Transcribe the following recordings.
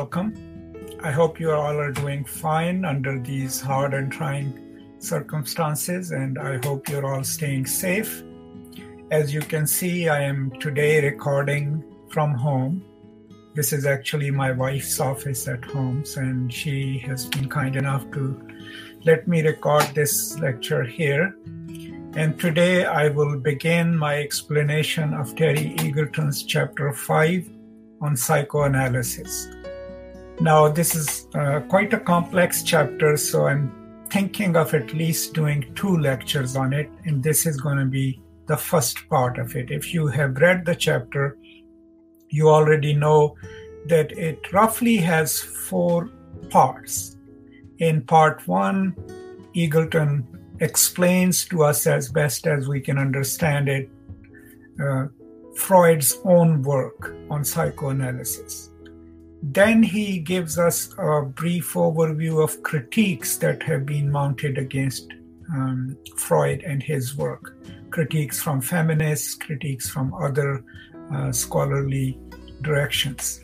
Welcome. I hope you all are doing fine under these hard and trying circumstances, and I hope you're all staying safe. As you can see, I am today recording from home. This is actually my wife's office at home, and she has been kind enough to let me record this lecture here. And today I will begin my explanation of Terry Eagleton's chapter 5 on psychoanalysis. Now, this is uh, quite a complex chapter, so I'm thinking of at least doing two lectures on it, and this is going to be the first part of it. If you have read the chapter, you already know that it roughly has four parts. In part one, Eagleton explains to us as best as we can understand it uh, Freud's own work on psychoanalysis. Then he gives us a brief overview of critiques that have been mounted against um, Freud and his work critiques from feminists, critiques from other uh, scholarly directions.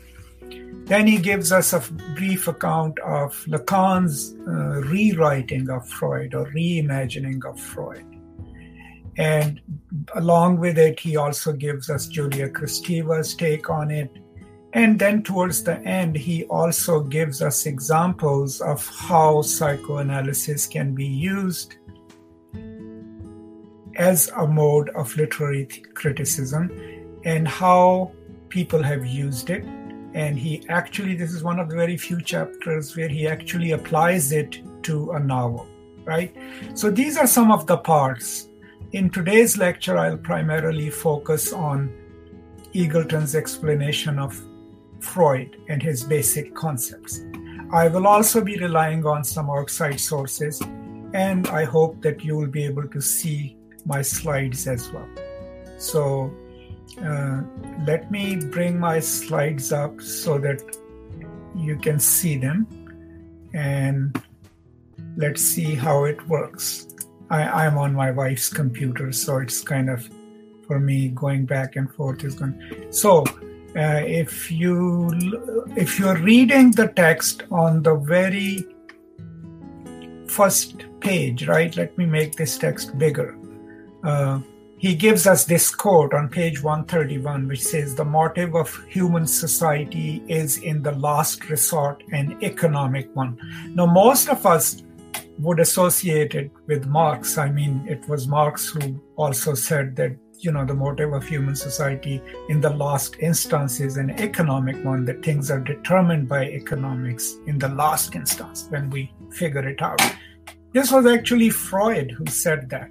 Then he gives us a brief account of Lacan's uh, rewriting of Freud or reimagining of Freud. And along with it, he also gives us Julia Kristeva's take on it. And then towards the end, he also gives us examples of how psychoanalysis can be used as a mode of literary criticism and how people have used it. And he actually, this is one of the very few chapters where he actually applies it to a novel, right? So these are some of the parts in today's lecture, I'll primarily focus on Eagleton's explanation of Freud and his basic concepts. I will also be relying on some outside sources, and I hope that you will be able to see my slides as well. So, uh, let me bring my slides up so that you can see them, and let's see how it works. I, I'm on my wife's computer, so it's kind of for me going back and forth is going. So uh, if you if you're reading the text on the very first page, right? Let me make this text bigger. Uh, he gives us this quote on page 131, which says, The motive of human society is in the last resort an economic one. Now, most of us would associate it with Marx. I mean, it was Marx who also said that, you know, the motive of human society in the last instance is an economic one, that things are determined by economics in the last instance when we figure it out. This was actually Freud who said that.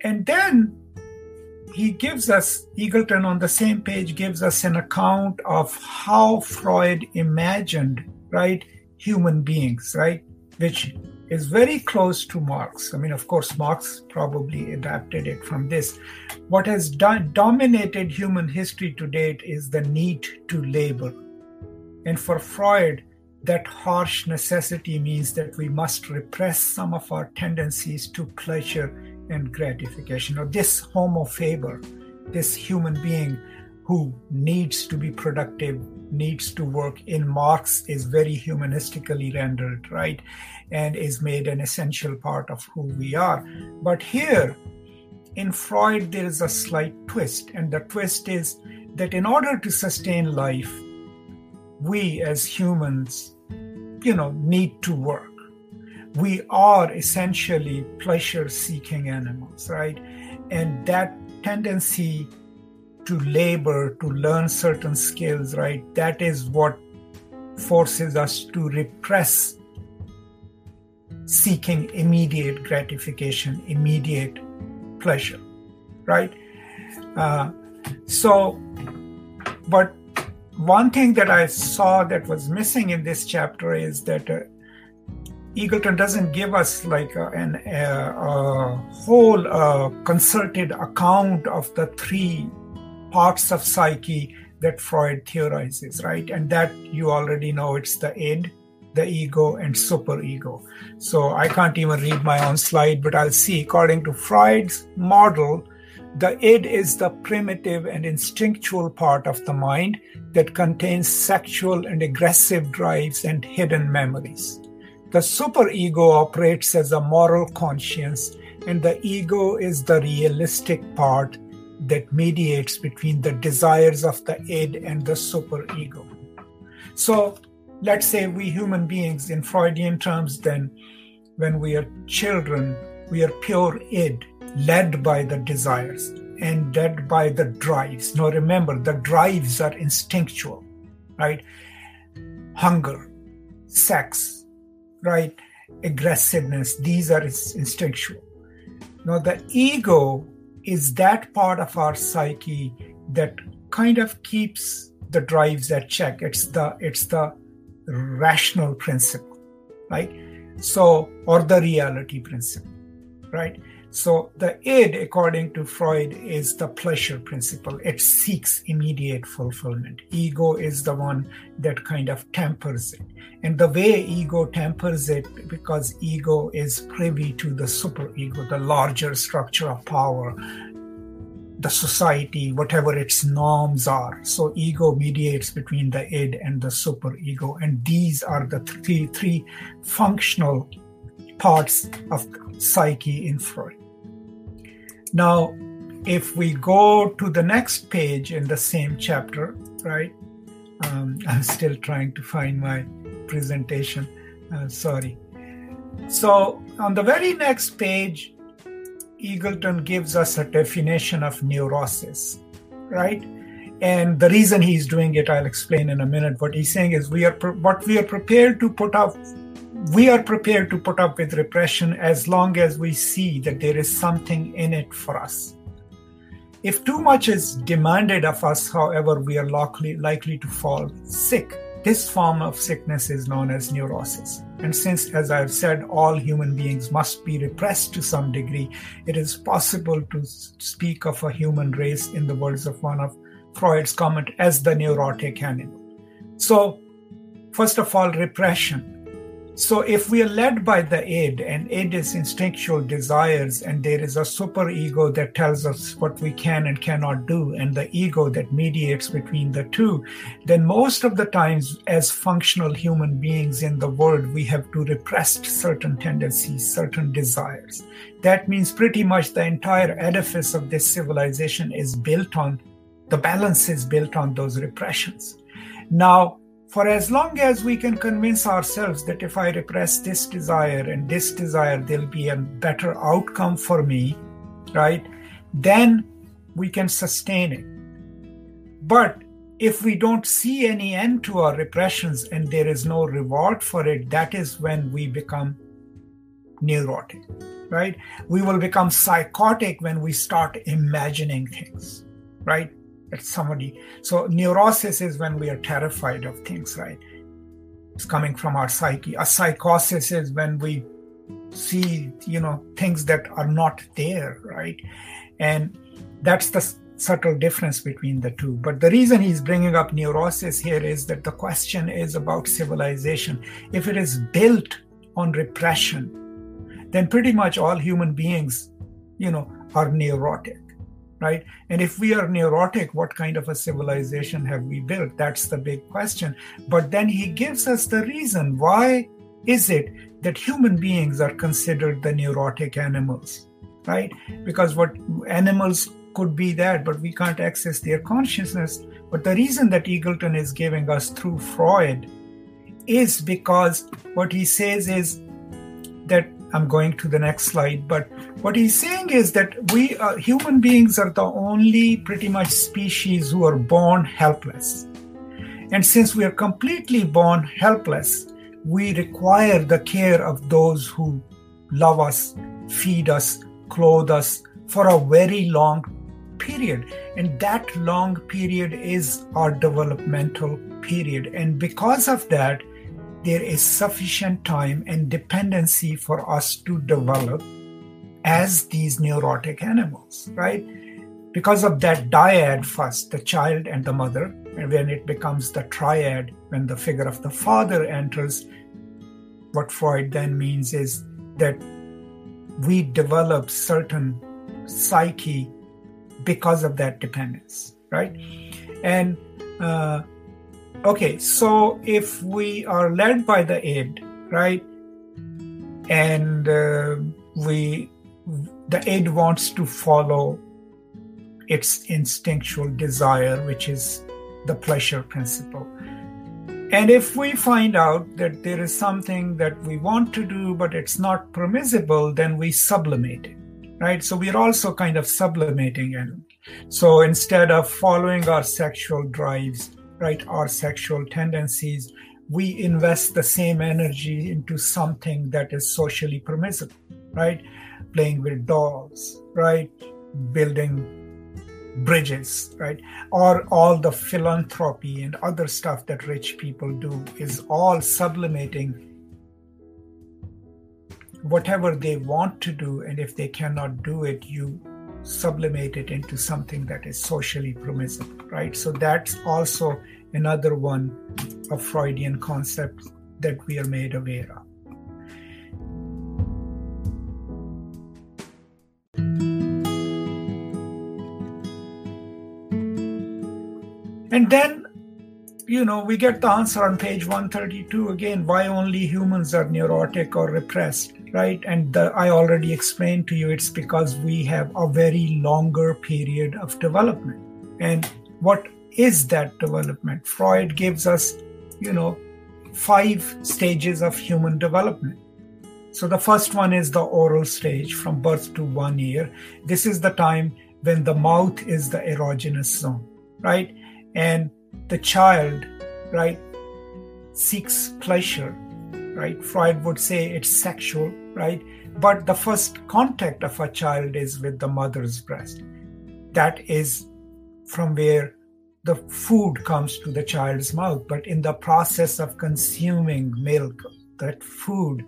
And then he gives us, Eagleton on the same page gives us an account of how Freud imagined, right, human beings, right? which is very close to Marx. I mean, of course, Marx probably adapted it from this. What has done, dominated human history to date is the need to labor. And for Freud, that harsh necessity means that we must repress some of our tendencies to pleasure and gratification. Or this homo faber, this human being who needs to be productive, needs to work in Marx is very humanistically rendered, right? And is made an essential part of who we are. But here in Freud, there is a slight twist. And the twist is that in order to sustain life, we as humans, you know, need to work. We are essentially pleasure seeking animals, right? And that tendency to labor, to learn certain skills, right? That is what forces us to repress seeking immediate gratification, immediate pleasure, right? Uh, so, but one thing that I saw that was missing in this chapter is that uh, Eagleton doesn't give us like a, an, a, a whole uh, concerted account of the three parts of psyche that Freud theorizes, right? And that you already know it's the id, the ego, and superego. So I can't even read my own slide, but I'll see. According to Freud's model, The id is the primitive and instinctual part of the mind that contains sexual and aggressive drives and hidden memories. The superego operates as a moral conscience, and the ego is the realistic part that mediates between the desires of the id and the superego. So, let's say we human beings, in Freudian terms, then when we are children, we are pure id, led by the desires and led by the drives. Now, remember, the drives are instinctual, right? Hunger, sex, right? Aggressiveness, these are instinctual. Now, the ego is that part of our psyche that kind of keeps the drives at check. It's the it's the rational principle, right? So, or the reality principle, right? So, the id, according to Freud, is the pleasure principle. It seeks immediate fulfillment. Ego is the one that kind of tempers it. And the way ego tempers it, because ego is privy to the superego, the larger structure of power, the society, whatever its norms are. So ego mediates between the id and the superego, and these are the three three functional parts of psyche in Freud. Now, if we go to the next page in the same chapter, right? Um, I'm still trying to find my presentation. Uh, sorry. So on the very next page, Eagleton gives us a definition of neurosis, right? And the reason he's doing it, I'll explain in a minute. What he's saying is, we are pre- what we are prepared to put up. We are prepared to put up with repression as long as we see that there is something in it for us. If too much is demanded of us, however, we are likely, likely to fall sick this form of sickness is known as neurosis. And since, as I've said, all human beings must be repressed to some degree, it is possible to speak of a human race, in the words of one of Freud's comment, as the neurotic animal. So, first of all, repression. So, if we are led by the id, and id is instinctual desires, and there is a super ego that tells us what we can and cannot do, and the ego that mediates between the two, then most of the times, as functional human beings in the world, we have to repress certain tendencies, certain desires. That means pretty much the entire edifice of this civilization is built on, the balance is built on those repressions. Now, for as long as we can convince ourselves that if I repress this desire and this desire, there'll be a better outcome for me, right? Then we can sustain it. But if we don't see any end to our repressions and there is no reward for it, that is when we become neurotic, right? We will become psychotic when we start imagining things, right? Somebody. So neurosis is when we are terrified of things, right? It's coming from our psyche. A psychosis is when we see, you know, things that are not there, right? And that's the subtle difference between the two. But the reason he's bringing up neurosis here is that the question is about civilization. If it is built on repression, then pretty much all human beings, you know, are neurotic right? And if we are neurotic, what kind of a civilization have we built? That's the big question. But then he gives us the reason why is it that human beings are considered the neurotic animals, right? Because what animals could be that, but we can't access their consciousness. But the reason that Eagleton is giving us through Freud is because what he says is that I'm going to the next slide. But what he's saying is that we uh, human beings are the only pretty much species who are born helpless. And since we are completely born helpless, we require the care of those who love us, feed us, clothe us for a very long period. And that long period is our developmental period. And because of that, there is sufficient time and dependency for us to develop as these neurotic animals, right? Because of that dyad first, the child and the mother, and when it becomes the triad, when the figure of the father enters, what Freud then means is that we develop certain psyche because of that dependence, right? And uh, okay, so if we are led by the id, right, and uh, we the id wants to follow its instinctual desire, which is the pleasure principle. And if we find out that there is something that we want to do, but it's not permissible, then we sublimate it, right? So we're also kind of sublimating it. So instead of following our sexual drives, right, our sexual tendencies, we invest the same energy into something that is socially permissible, right? Playing with dolls, right? Building bridges, right? Or all the philanthropy and other stuff that rich people do is all sublimating whatever they want to do. And if they cannot do it, you sublimate it into something that is socially permissible, right? So that's also another one of Freudian concepts that we are made aware of. And then, you know, we get the answer on page 132 again why only humans are neurotic or repressed, right? And the, I already explained to you it's because we have a very longer period of development. And what is that development? Freud gives us, you know, five stages of human development. So the first one is the oral stage from birth to one year. This is the time when the mouth is the erogenous zone, right? and the child right seeks pleasure right freud would say it's sexual right? But the first contact of a child is with the mother's breast. That is from where the food comes to the child's mouth. But in the process of consuming milk that food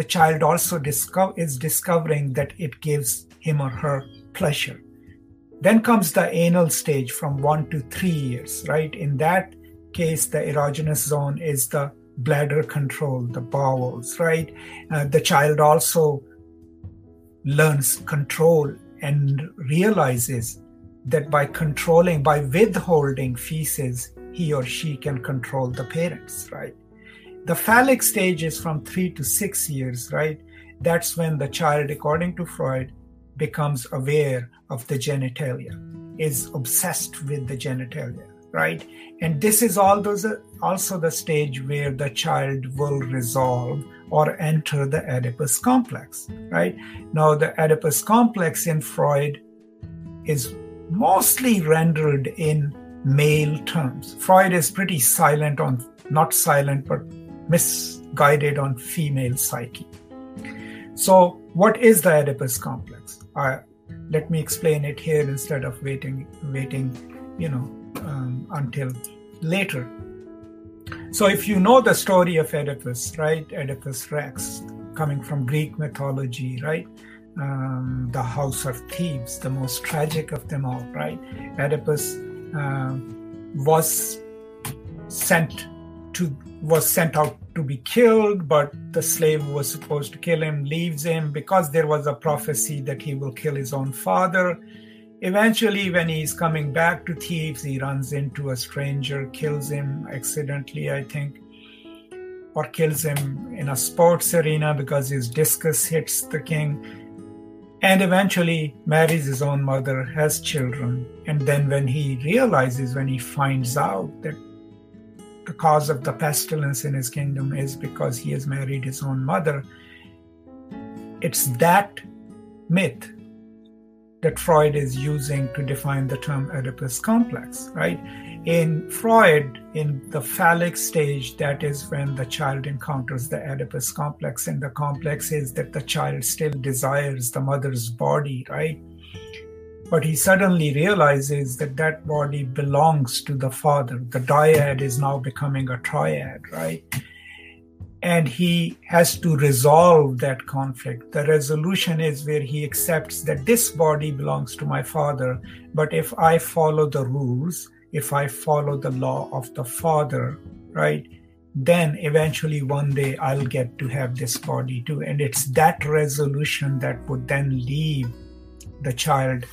the child also discover, is discovering that it gives him or her pleasure. Then comes the anal stage from one to three years, right? In that case, the erogenous zone is the bladder control, the bowels, right? Uh, the child also learns control and realizes that by controlling, by withholding feces, he or she can control the parents, right? The phallic stage is from three to six years, right? That's when the child, according to Freud, becomes aware of the genitalia, is obsessed with the genitalia, right? And this is all those, also the stage where the child will resolve or enter the Oedipus complex, right? Now, the Oedipus complex in Freud is mostly rendered in male terms. Freud is pretty silent on, not silent, but misguided on female psyche. So, what is the Oedipus complex? Uh, let me explain it here instead of waiting waiting you know um, until later so if you know the story of oedipus right oedipus rex coming from greek mythology right um, the house of thebes the most tragic of them all right oedipus uh, was sent to was sent out to be killed, but the slave was supposed to kill him leaves him because there was a prophecy that he will kill his own father. Eventually, when he's coming back to Thebes, he runs into a stranger, kills him accidentally, I think, or kills him in a sports arena because his discus hits the king, and eventually marries his own mother, has children. And then, when he realizes, when he finds out that the cause of the pestilence in his kingdom is because he has married his own mother. It's that myth that Freud is using to define the term Oedipus complex, right? In Freud, in the phallic stage, that is when the child encounters the Oedipus complex, and the complex is that the child still desires the mother's body, right? but he suddenly realizes that that body belongs to the father. The dyad is now becoming a triad, right? And he has to resolve that conflict. The resolution is where he accepts that this body belongs to my father, but if I follow the rules, if I follow the law of the father, right, then eventually one day I'll get to have this body too. And it's that resolution that would then leave the child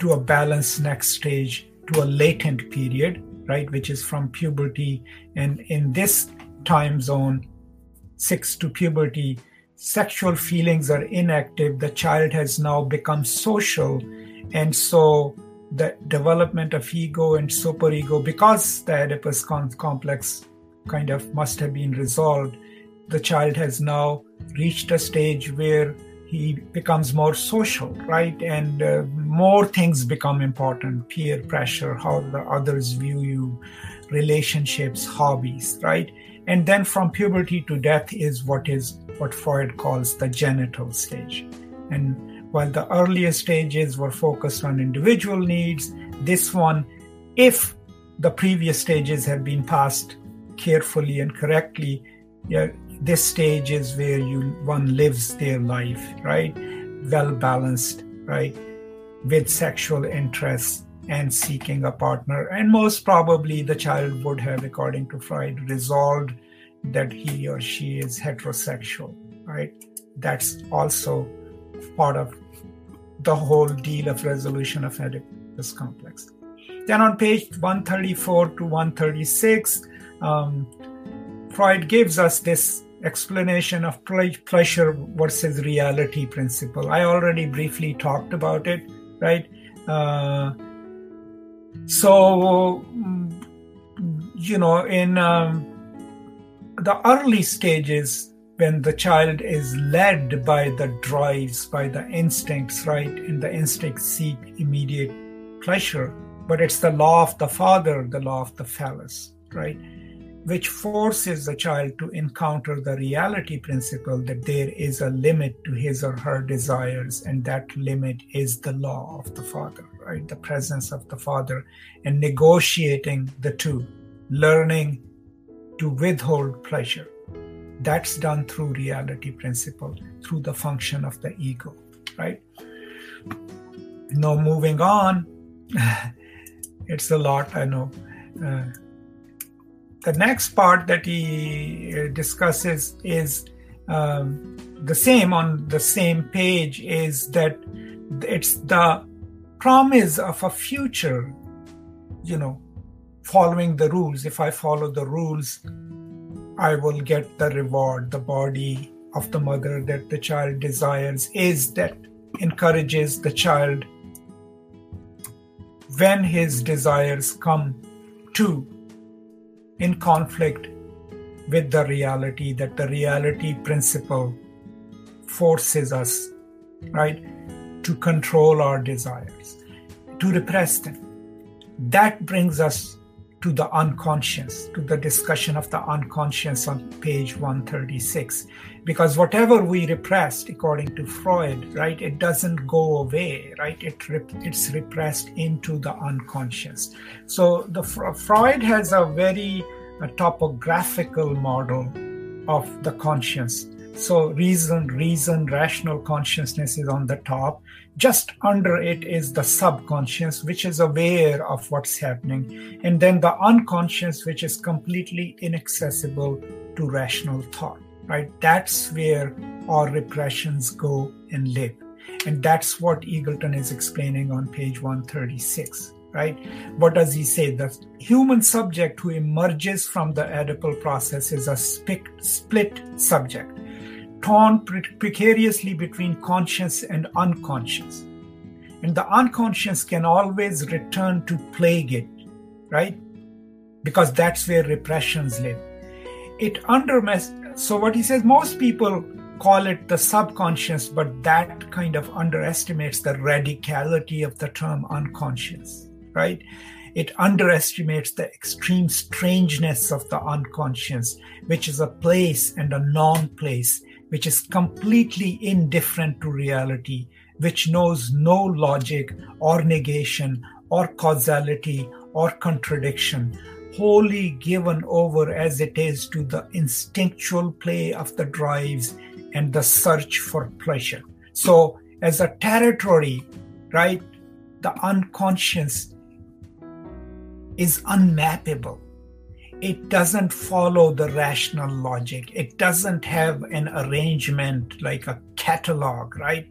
to a balanced next stage to a latent period, right, which is from puberty. And in this time zone, six to puberty, sexual feelings are inactive. The child has now become social. And so the development of ego and superego, because the Oedipus complex kind of must have been resolved, the child has now reached a stage where he becomes more social, right? And uh, more things become important peer pressure, how the others view you, relationships, hobbies, right? And then from puberty to death is what is what Freud calls the genital stage. And while the earlier stages were focused on individual needs, this one, if the previous stages have been passed carefully and correctly, yeah, this stage is where you one lives their life right well balanced right with sexual interests and seeking a partner and most probably the child would have according to freud resolved that he or she is heterosexual right that's also part of the whole deal of resolution of Oedipus complex then on page 134 to 136 um, freud gives us this explanation of pleasure versus reality principle. I already briefly talked about it, right? Uh, so, you know, in um, the early stages, when the child is led by the drives, by the instincts, right? And the instincts seek immediate pleasure, but it's the law of the father, the law of the phallus, right? which forces the child to encounter the reality principle that there is a limit to his or her desires, and that limit is the law of the Father, right? The presence of the Father, and negotiating the two, learning to withhold pleasure. That's done through reality principle, through the function of the ego, right? Now, moving on, it's a lot, I know. Uh, the next part that he uh, discusses is um, the same on the same page is that it's the promise of a future you know following the rules. If i follow the rules i will get the reward. The body of the mother that the child desires is that encourages the child when his desires come to in conflict with the reality that the reality principle forces us, right, to control our desires, to repress them. That brings us to the unconscious, to the discussion of the unconscious on page 136. Because whatever we repressed, according to Freud, right, it doesn't go away, right? It it's repressed into the unconscious. So the Freud has a very a topographical model of the conscience. So reason, reason, rational consciousness is on the top. Just under it is the subconscious, which is aware of what's happening. And then the unconscious, which is completely inaccessible to rational thought, right? That's where our repressions go and live. And that's what Eagleton is explaining on page 136 right? What does he say? The human subject who emerges from the Oedipal process is a split subject, torn precariously between conscious and unconscious. And the unconscious can always return to plague it, right? Because that's where repressions live. It under so what he says, most people call it the subconscious, but that kind of underestimates the radicality of the term unconscious right? It underestimates the extreme strangeness of the unconscious, which is a place and a non place, which is completely indifferent to reality, which knows no logic or negation or causality or contradiction, wholly given over as it is to the instinctual play of the drives and the search for pleasure. So, as a territory, right, the unconscious is unmappable. It doesn't follow the rational logic. It doesn't have an arrangement like a catalog, right?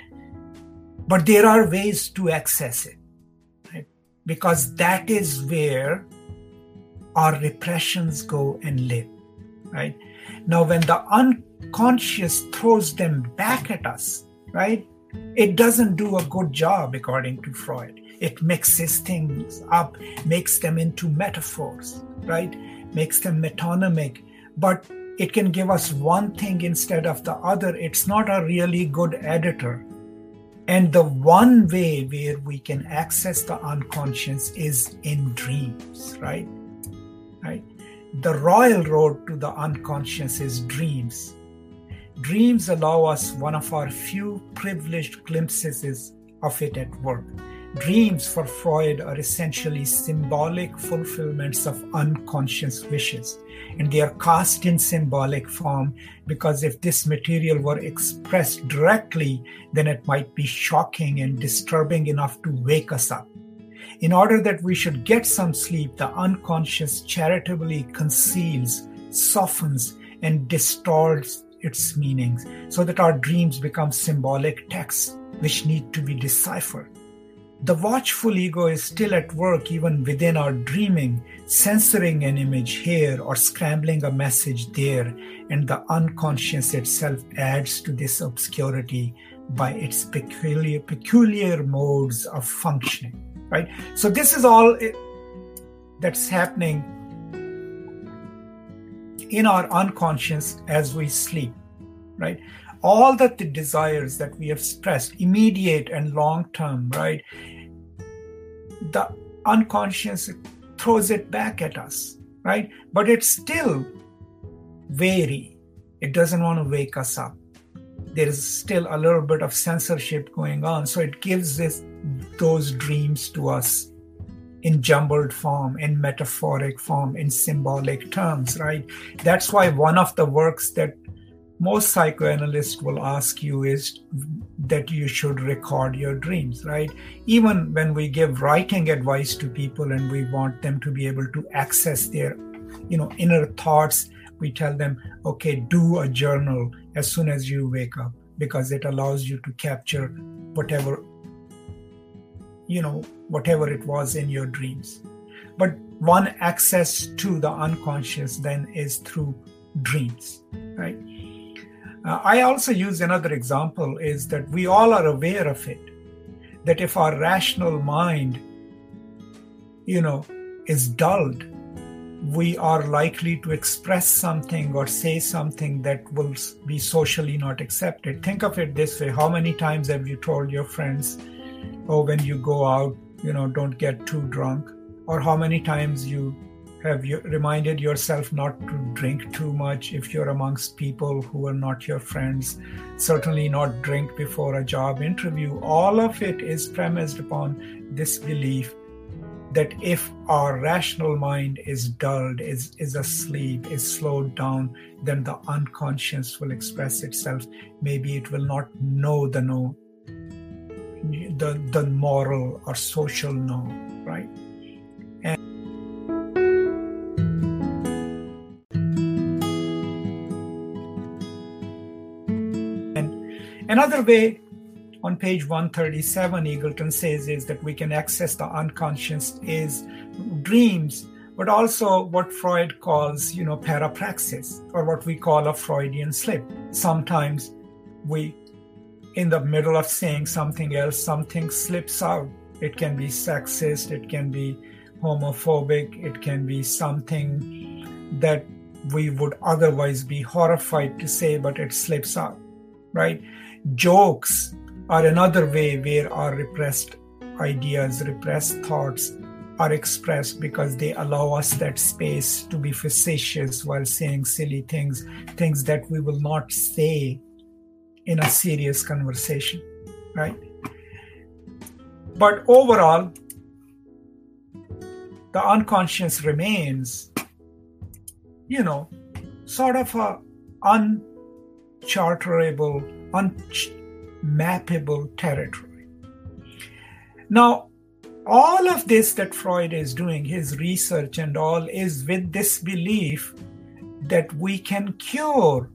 But there are ways to access it. because that is where our repressions go and live, right? Now, when the unconscious throws them back at us, right, it doesn't do a good job, according to Freud. It mixes things up, makes them into metaphors, right? Makes them metonymic, but it can give us one thing instead of the other. It's not a really good editor. And the one way where we can access the unconscious is in dreams, right? Right? The royal road to the unconscious is dreams. Dreams allow us one of our few privileged glimpses of it at work. Dreams for Freud are essentially symbolic fulfillments of unconscious wishes, and they are cast in symbolic form because if this material were expressed directly, then it might be shocking and disturbing enough to wake us up. In order that we should get some sleep, the unconscious charitably conceals, softens, and distorts its meanings so that our dreams become symbolic texts which need to be deciphered. The watchful ego is still at work even within our dreaming, censoring an image here or scrambling a message there, and the unconscious itself adds to this obscurity by its peculiar, peculiar modes of functioning. Right? So, this is all that's happening in our unconscious as we sleep. Right? All that the desires that we have expressed, immediate and long term, right? The unconscious throws it back at us, right? But it's still wary. It doesn't want to wake us up. There is still a little bit of censorship going on. So it gives this, those dreams to us in jumbled form, in metaphoric form, in symbolic terms, right? That's why one of the works that most psychoanalysts will ask you is that you should record your dreams, right? Even when we give writing advice to people and we want them to be able to access their, you know, inner thoughts, we tell them, okay, do a journal as soon as you wake up because it allows you to capture whatever, you know, whatever it was in your dreams. But one access to the unconscious then is through dreams, right? Uh, I also use another example is that we all are aware of it. That if our rational mind, you know, is dulled, we are likely to express something or say something that will be socially not accepted. Think of it this way how many times have you told your friends, oh, when you go out, you know, don't get too drunk? Or how many times you have you reminded yourself not to drink too much if you're amongst people who are not your friends? Certainly not drink before a job interview. All of it is premised upon this belief that if our rational mind is dulled is is asleep is slowed down then the unconscious will express itself. Maybe it will not know the no the the moral or social no right Another way on page 137, Eagleton says is that we can access the unconscious is dreams, but also what Freud calls, you know, parapraxis, or what we call a Freudian slip. Sometimes we, in the middle of saying something else, something slips out. It can be sexist, it can be homophobic, it can be something that we would otherwise be horrified to say, but it slips out, right? Jokes are another way where our repressed ideas, repressed thoughts are expressed because they allow us that space to be facetious while saying silly things, things that we will not say in a serious conversation, right? But overall, the unconscious remains, you know, sort of a uncharterable unmappable territory. Now, all of this that Freud is doing, his research and all, is with this belief that we can cure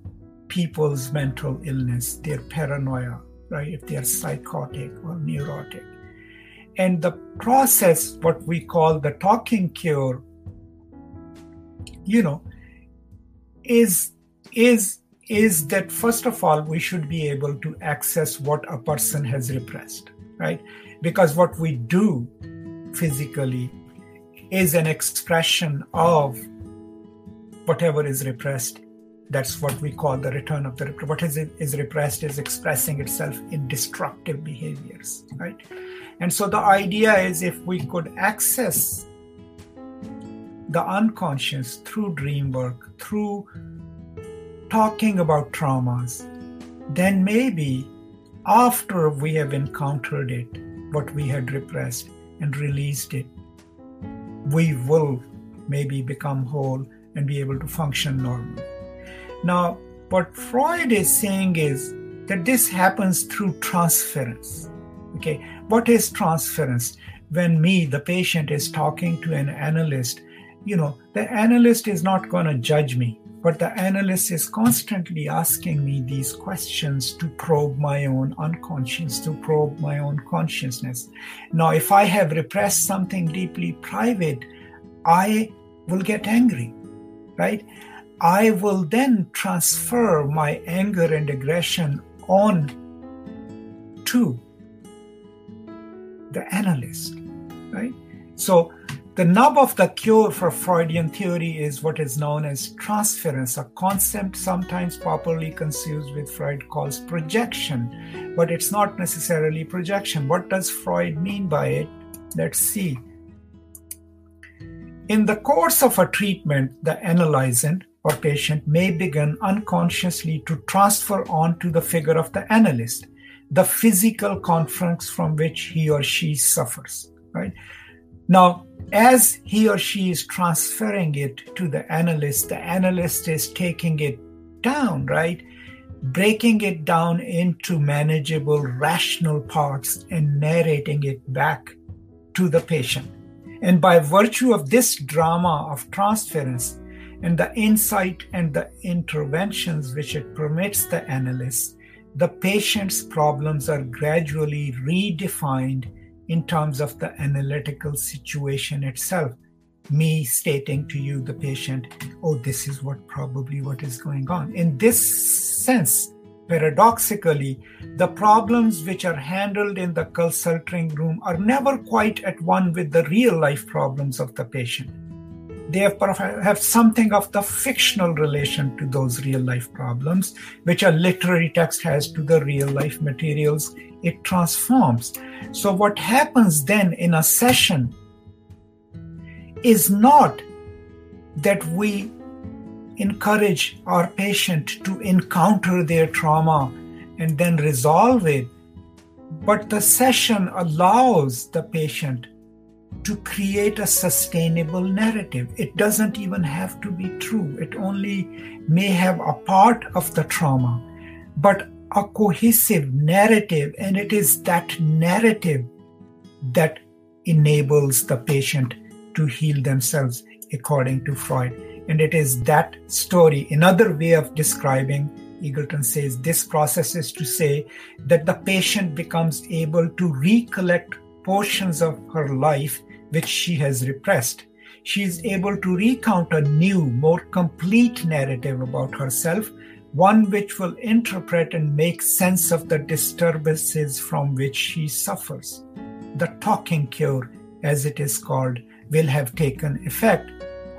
people's mental illness, their paranoia, right? If they're psychotic or neurotic. And the process, what we call the talking cure, you know, is is is that first of all we should be able to access what a person has repressed right because what we do physically is an expression of whatever is repressed that's what we call the return of the repressed. what is, is repressed is expressing itself in destructive behaviors right and so the idea is if we could access the unconscious through dream work through talking about traumas then maybe after we have encountered it what we had repressed and released it we will maybe become whole and be able to function normally. Now, what Freud is saying is that this happens through transference. Okay, what is transference? When me, the patient, is talking to an analyst, you know, the analyst is not going to judge me, but the analyst is constantly asking me these questions to probe my own unconscious, to probe my own consciousness. Now, if I have repressed something deeply private, I will get angry right? I will then transfer my anger and aggression on to the analyst, right? So the nub of the cure for Freudian theory is what is known as transference, a concept sometimes popularly confused with Freud calls projection, but it's not necessarily projection. What does Freud mean by it? Let's see. In the course of a treatment, the analysand or patient may begin unconsciously to transfer onto the figure of the analyst the physical conflicts from which he or she suffers. Right now, as he or she is transferring it to the analyst, the analyst is taking it down, right? Breaking it down into manageable, rational parts and narrating it back to the patient. And by virtue of this drama of transference and the insight and the interventions which it permits the analyst, the patient's problems are gradually redefined in terms of the analytical situation itself. Me stating to you, the patient, oh, this is what probably what is going on. In this sense, Paradoxically, the problems which are handled in the consulting room are never quite at one with the real life problems of the patient. They have, have something of the fictional relation to those real life problems, which a literary text has to the real life materials it transforms. So, what happens then in a session is not that we encourage our patient to encounter their trauma and then resolve it. But the session allows the patient to create a sustainable narrative. It doesn't even have to be true, it only may have a part of the trauma, but a cohesive narrative. And it is that narrative that enables the patient to heal themselves, according to Freud. And it is that story. Another way of describing, Eagleton says, this process is to say that the patient becomes able to recollect portions of her life which she has repressed. She is able to recount a new, more complete narrative about herself, one which will interpret and make sense of the disturbances from which she suffers. The talking cure, as it is called, will have taken effect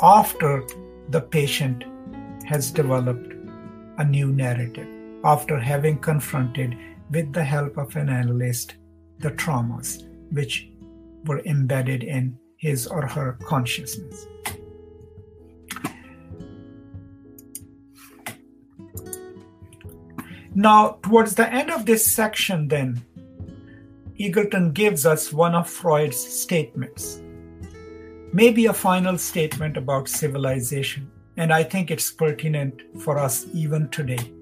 after the patient has developed a new narrative after having confronted, with the help of an analyst, the traumas which were embedded in his or her consciousness. Now, towards the end of this section, then, Eagleton gives us one of Freud's statements maybe a final statement about civilization, and I think it's pertinent for us even today.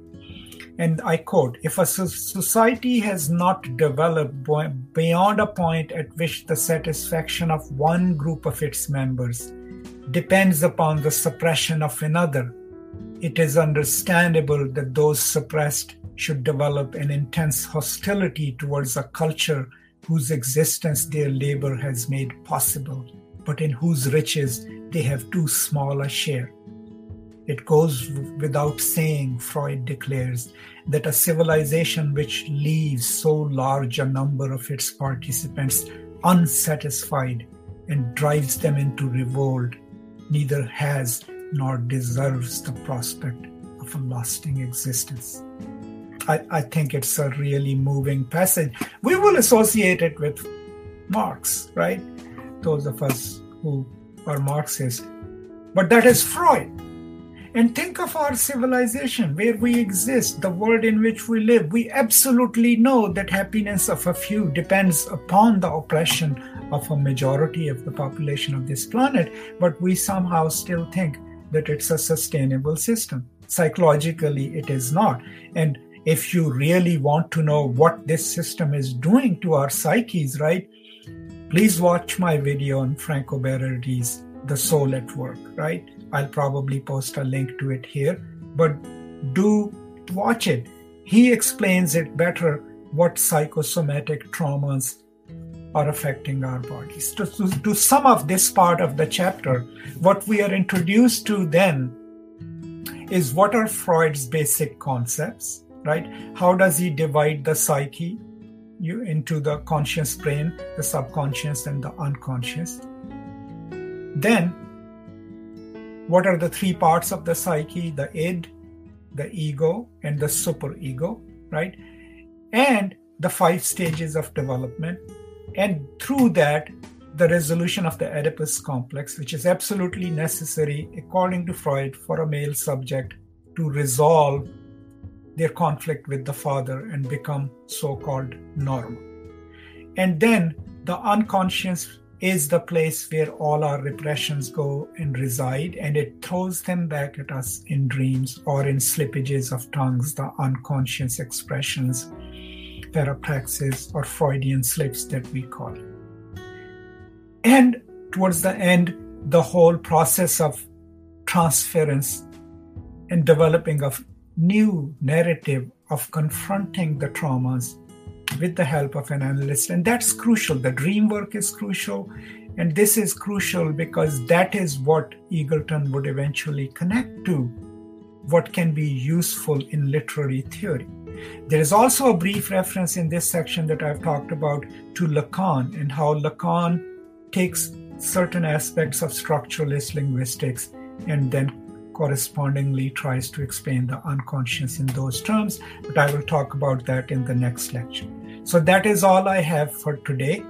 And I quote If a society has not developed beyond a point at which the satisfaction of one group of its members depends upon the suppression of another, it is understandable that those suppressed should develop an intense hostility towards a culture whose existence their labor has made possible, but in whose riches they have too small a share. It goes without saying, Freud declares, that a civilization which leaves so large a number of its participants unsatisfied and drives them into revolt neither has nor deserves the prospect of a lasting existence. I, I think it's a really moving passage. We will associate it with Marx, right? Those of us who are Marxists. But that is Freud. And think of our civilization, where we exist, the world in which we live. We absolutely know that happiness of a few depends upon the oppression of a majority of the population of this planet, but we somehow still think that it's a sustainable system. Psychologically, it is not. And if you really want to know what this system is doing to our psyches, right, please watch my video on Franco Berardi's The Soul at Work, right? I'll probably post a link to it here, but do watch it. He explains it better what psychosomatic traumas are affecting our bodies. To, to, to sum up this part of the chapter, what we are introduced to then is what are Freud's basic concepts, right? How does he divide the psyche you, into the conscious brain, the subconscious, and the unconscious? Then, what are the three parts of the psyche the id, the ego, and the superego, right? And the five stages of development and through that, the resolution of the Oedipus complex, which is absolutely necessary, according to Freud, for a male subject to resolve their conflict with the father and become so called normal. And then the unconscious is the place where all our repressions go and reside, and it throws them back at us in dreams or in slippages of tongues, the unconscious expressions parapraxis or Freudian slips that we call. And towards the end, the whole process of transference and developing of new narrative of confronting the traumas with the help of an analyst and that's crucial the dream work is crucial and this is crucial because that is what eagleton would eventually connect to what can be useful in literary theory there is also a brief reference in this section that I've talked about to Lacan and how Lacan takes certain aspects of structuralist linguistics and then correspondingly tries to explain the unconscious in those terms. But I will talk about that in the next lecture. So that is all I have for today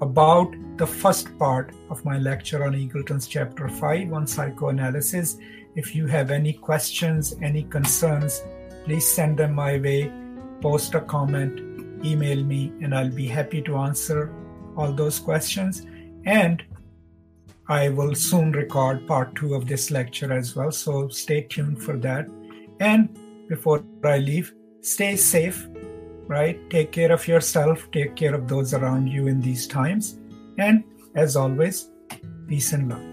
about the first part of my lecture on Eagleton's chapter 5 on psychoanalysis. If you have any questions, any concerns, please send them my way, post a comment, email me, and I'll be happy to answer all those questions. And I will soon record part two of this lecture as well, so stay tuned for that. And before I leave, stay safe, right? Take care of yourself, take care of those around you in these times. And as always, peace and love.